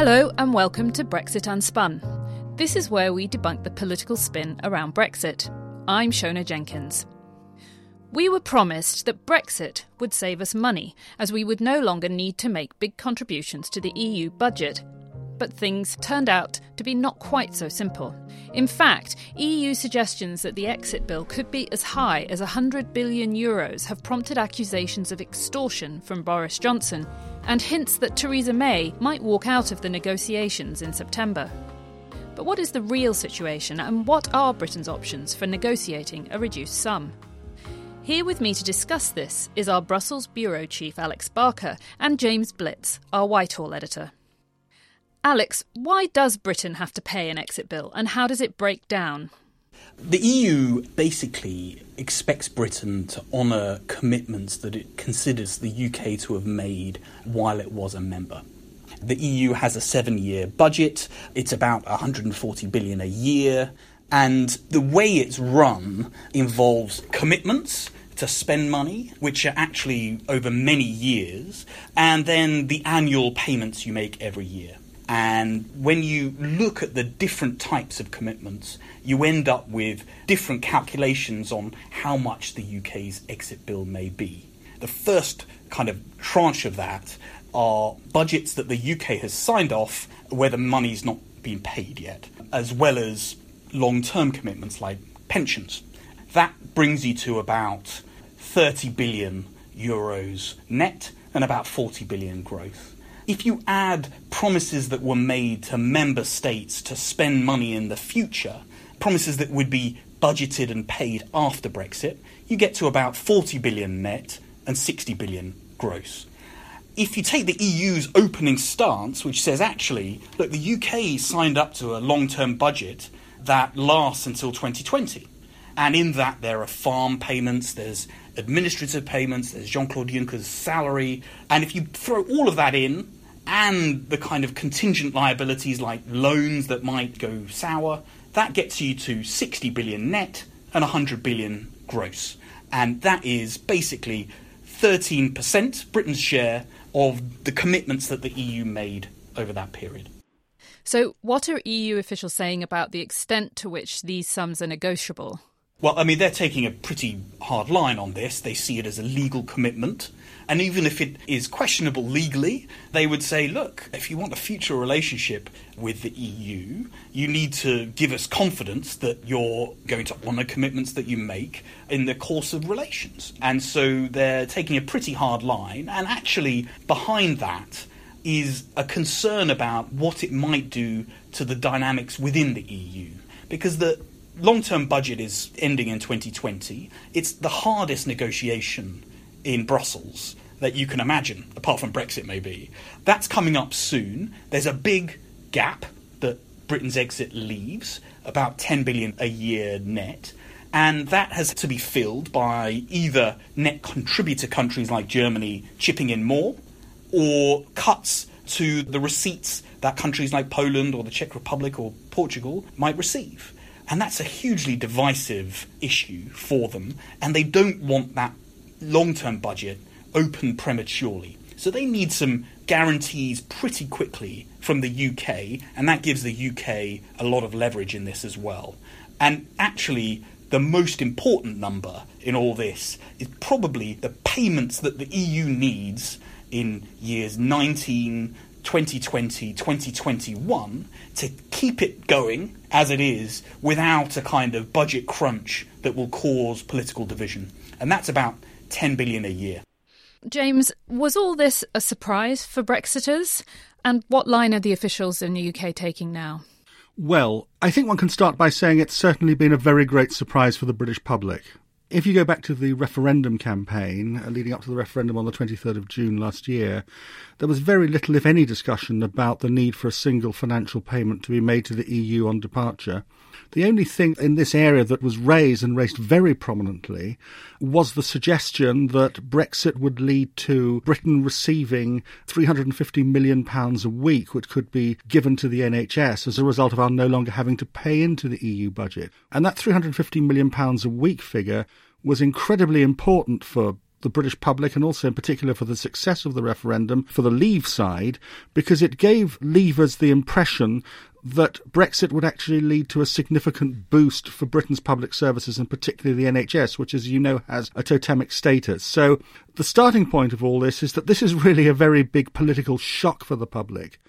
Hello and welcome to Brexit Unspun. This is where we debunk the political spin around Brexit. I'm Siona Jenkins. We were promised that Brexit would save us money, as we would no longer need to make big contributions to the EU budget. But things turned out to be not quite so simple. In fact, EU suggestions that the exit bill could be as high as 100 billion euros have prompted accusations of extortion from Boris Johnson and hints that Theresa May might walk out of the negotiations in September. But what is the real situation and what are Britain's options for negotiating a reduced sum? Here with me to discuss this is our Brussels Bureau Chief Alex Barker and James Blitz, our Whitehall editor. Alex, why does Britain have to pay an exit bill and how does it break down? The EU basically expects Britain to honour commitments that it considers the UK to have made while it was a member. The EU has a seven year budget, it's about 140 billion a year. And the way it's run involves commitments to spend money, which are actually over many years, and then the annual payments you make every year. And when you look at the different types of commitments, you end up with different calculations on how much the UK's exit bill may be. The first kind of tranche of that are budgets that the UK has signed off where the money's not been paid yet, as well as long term commitments like pensions. That brings you to about 30 billion euros net and about 40 billion growth. If you add promises that were made to member states to spend money in the future, promises that would be budgeted and paid after Brexit, you get to about 40 billion net and 60 billion gross. If you take the EU's opening stance, which says actually, look, the UK signed up to a long term budget that lasts until 2020. And in that, there are farm payments, there's administrative payments, there's Jean Claude Juncker's salary. And if you throw all of that in, and the kind of contingent liabilities like loans that might go sour, that gets you to 60 billion net and 100 billion gross. And that is basically 13% Britain's share of the commitments that the EU made over that period. So, what are EU officials saying about the extent to which these sums are negotiable? Well, I mean, they're taking a pretty hard line on this. They see it as a legal commitment. And even if it is questionable legally, they would say, look, if you want a future relationship with the EU, you need to give us confidence that you're going to honour commitments that you make in the course of relations. And so they're taking a pretty hard line. And actually, behind that, is a concern about what it might do to the dynamics within the EU. Because the long term budget is ending in 2020. It's the hardest negotiation in Brussels that you can imagine, apart from Brexit, maybe. That's coming up soon. There's a big gap that Britain's exit leaves, about 10 billion a year net. And that has to be filled by either net contributor countries like Germany chipping in more or cuts to the receipts that countries like Poland or the Czech Republic or Portugal might receive. And that's a hugely divisive issue for them, and they don't want that long term budget open prematurely. So they need some guarantees pretty quickly from the UK, and that gives the UK a lot of leverage in this as well. And actually, the most important number in all this is probably the payments that the EU needs in years 19, 2020, 2021 to keep it going as it is without a kind of budget crunch that will cause political division. And that's about 10 billion a year. James, was all this a surprise for Brexiters? And what line are the officials in the UK taking now? Well, I think one can start by saying it's certainly been a very great surprise for the British public. If you go back to the referendum campaign uh, leading up to the referendum on the 23rd of June last year, there was very little, if any, discussion about the need for a single financial payment to be made to the EU on departure. The only thing in this area that was raised and raised very prominently was the suggestion that Brexit would lead to Britain receiving £350 million a week, which could be given to the NHS as a result of our no longer having to pay into the EU budget. And that £350 million a week figure was incredibly important for the British public and also in particular for the success of the referendum for the Leave side because it gave Leavers the impression that Brexit would actually lead to a significant boost for Britain's public services and particularly the NHS, which, as you know, has a totemic status. So the starting point of all this is that this is really a very big political shock for the public.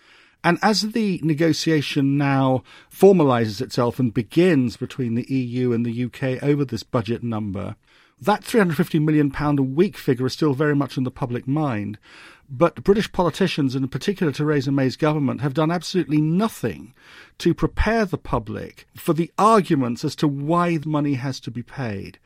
And as the negotiation now formalises itself and begins between the EU and the UK over this budget number, that £350 million a week figure is still very much in the public mind. But British politicians, and in particular Theresa May's government, have done absolutely nothing to prepare the public for the arguments as to why the money has to be paid.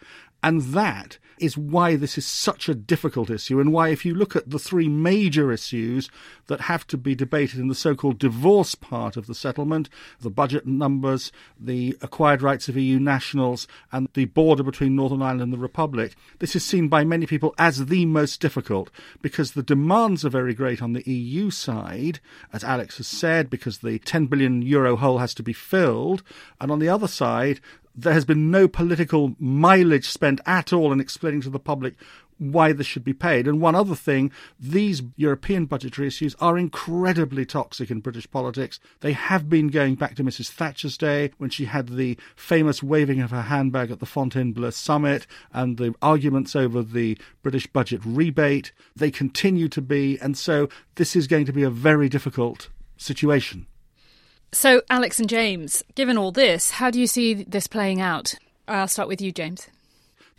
And that is why this is such a difficult issue, and why, if you look at the three major issues that have to be debated in the so called divorce part of the settlement the budget numbers, the acquired rights of EU nationals, and the border between Northern Ireland and the Republic this is seen by many people as the most difficult because the demands are very great on the EU side, as Alex has said, because the 10 billion euro hole has to be filled, and on the other side, there has been no political mileage spent at all in explaining to the public why this should be paid. And one other thing, these European budgetary issues are incredibly toxic in British politics. They have been going back to Mrs. Thatcher's day when she had the famous waving of her handbag at the Fontainebleau summit and the arguments over the British budget rebate. They continue to be, and so this is going to be a very difficult situation. So, Alex and James, given all this, how do you see this playing out? I'll start with you, James.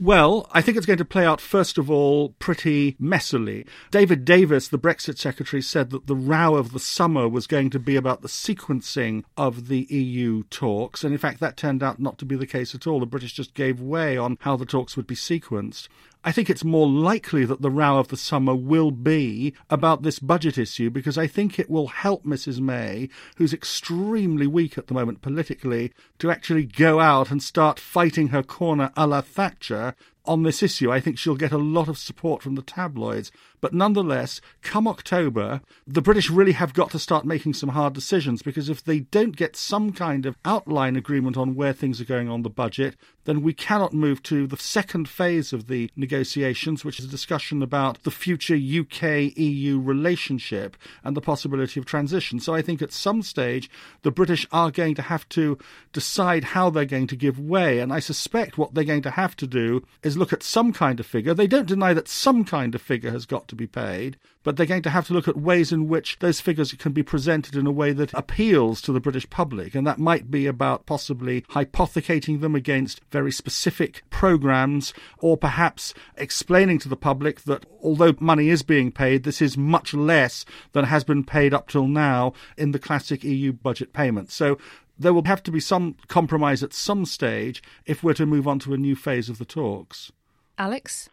Well, I think it's going to play out, first of all, pretty messily. David Davis, the Brexit secretary, said that the row of the summer was going to be about the sequencing of the EU talks. And in fact, that turned out not to be the case at all. The British just gave way on how the talks would be sequenced. I think it's more likely that the row of the summer will be about this budget issue because I think it will help Mrs. May, who's extremely weak at the moment politically, to actually go out and start fighting her corner a la Thatcher on this issue. I think she'll get a lot of support from the tabloids. But nonetheless, come October, the British really have got to start making some hard decisions because if they don't get some kind of outline agreement on where things are going on the budget, then we cannot move to the second phase of the negotiations, which is a discussion about the future UK EU relationship and the possibility of transition. So I think at some stage, the British are going to have to decide how they're going to give way. And I suspect what they're going to have to do is look at some kind of figure. They don't deny that some kind of figure has got to be paid, but they're going to have to look at ways in which those figures can be presented in a way that appeals to the British public. And that might be about possibly hypothecating them against very specific programs, or perhaps explaining to the public that although money is being paid, this is much less than has been paid up till now in the classic EU budget payments. So there will have to be some compromise at some stage if we're to move on to a new phase of the talks. Alex?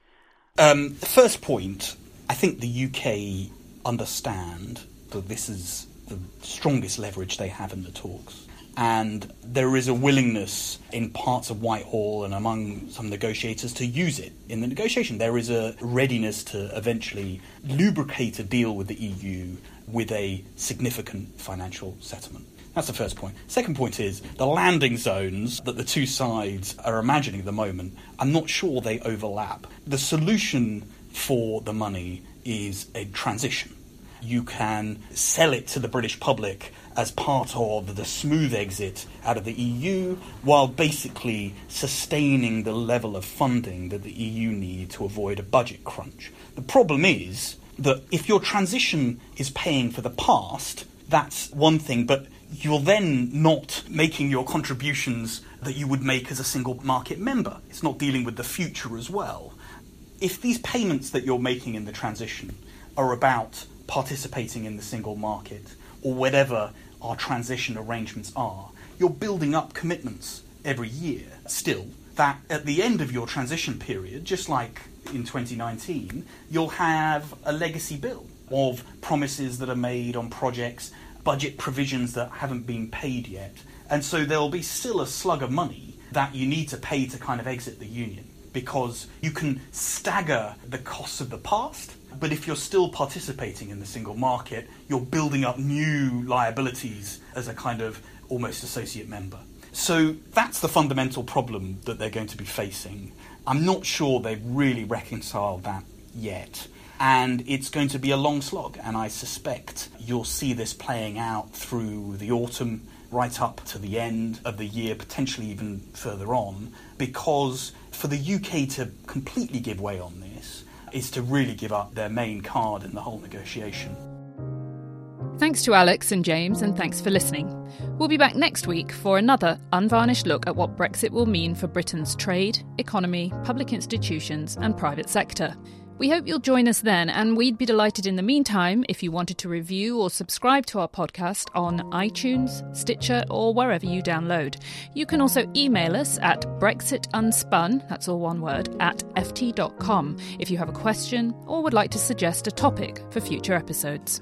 Um, the first point I think the UK understand that this is the strongest leverage they have in the talks. And there is a willingness in parts of Whitehall and among some negotiators to use it in the negotiation. There is a readiness to eventually lubricate a deal with the EU with a significant financial settlement. That's the first point. Second point is the landing zones that the two sides are imagining at the moment, I'm not sure they overlap. The solution for the money is a transition. You can sell it to the British public as part of the smooth exit out of the EU while basically sustaining the level of funding that the EU need to avoid a budget crunch. The problem is that if your transition is paying for the past, that's one thing, but you're then not making your contributions that you would make as a single market member. It's not dealing with the future as well if these payments that you're making in the transition are about participating in the single market or whatever our transition arrangements are, you're building up commitments every year still that at the end of your transition period, just like in 2019, you'll have a legacy bill of promises that are made on projects, budget provisions that haven't been paid yet. And so there'll be still a slug of money that you need to pay to kind of exit the union because you can stagger the costs of the past, but if you're still participating in the single market, you're building up new liabilities as a kind of almost associate member. So that's the fundamental problem that they're going to be facing. I'm not sure they've really reconciled that yet. And it's going to be a long slog, and I suspect you'll see this playing out through the autumn, right up to the end of the year, potentially even further on, because for the UK to completely give way on this is to really give up their main card in the whole negotiation. Thanks to Alex and James, and thanks for listening. We'll be back next week for another unvarnished look at what Brexit will mean for Britain's trade, economy, public institutions, and private sector. We hope you'll join us then, and we'd be delighted in the meantime if you wanted to review or subscribe to our podcast on iTunes, Stitcher, or wherever you download. You can also email us at brexitunspun, that's all one word, at ft.com if you have a question or would like to suggest a topic for future episodes.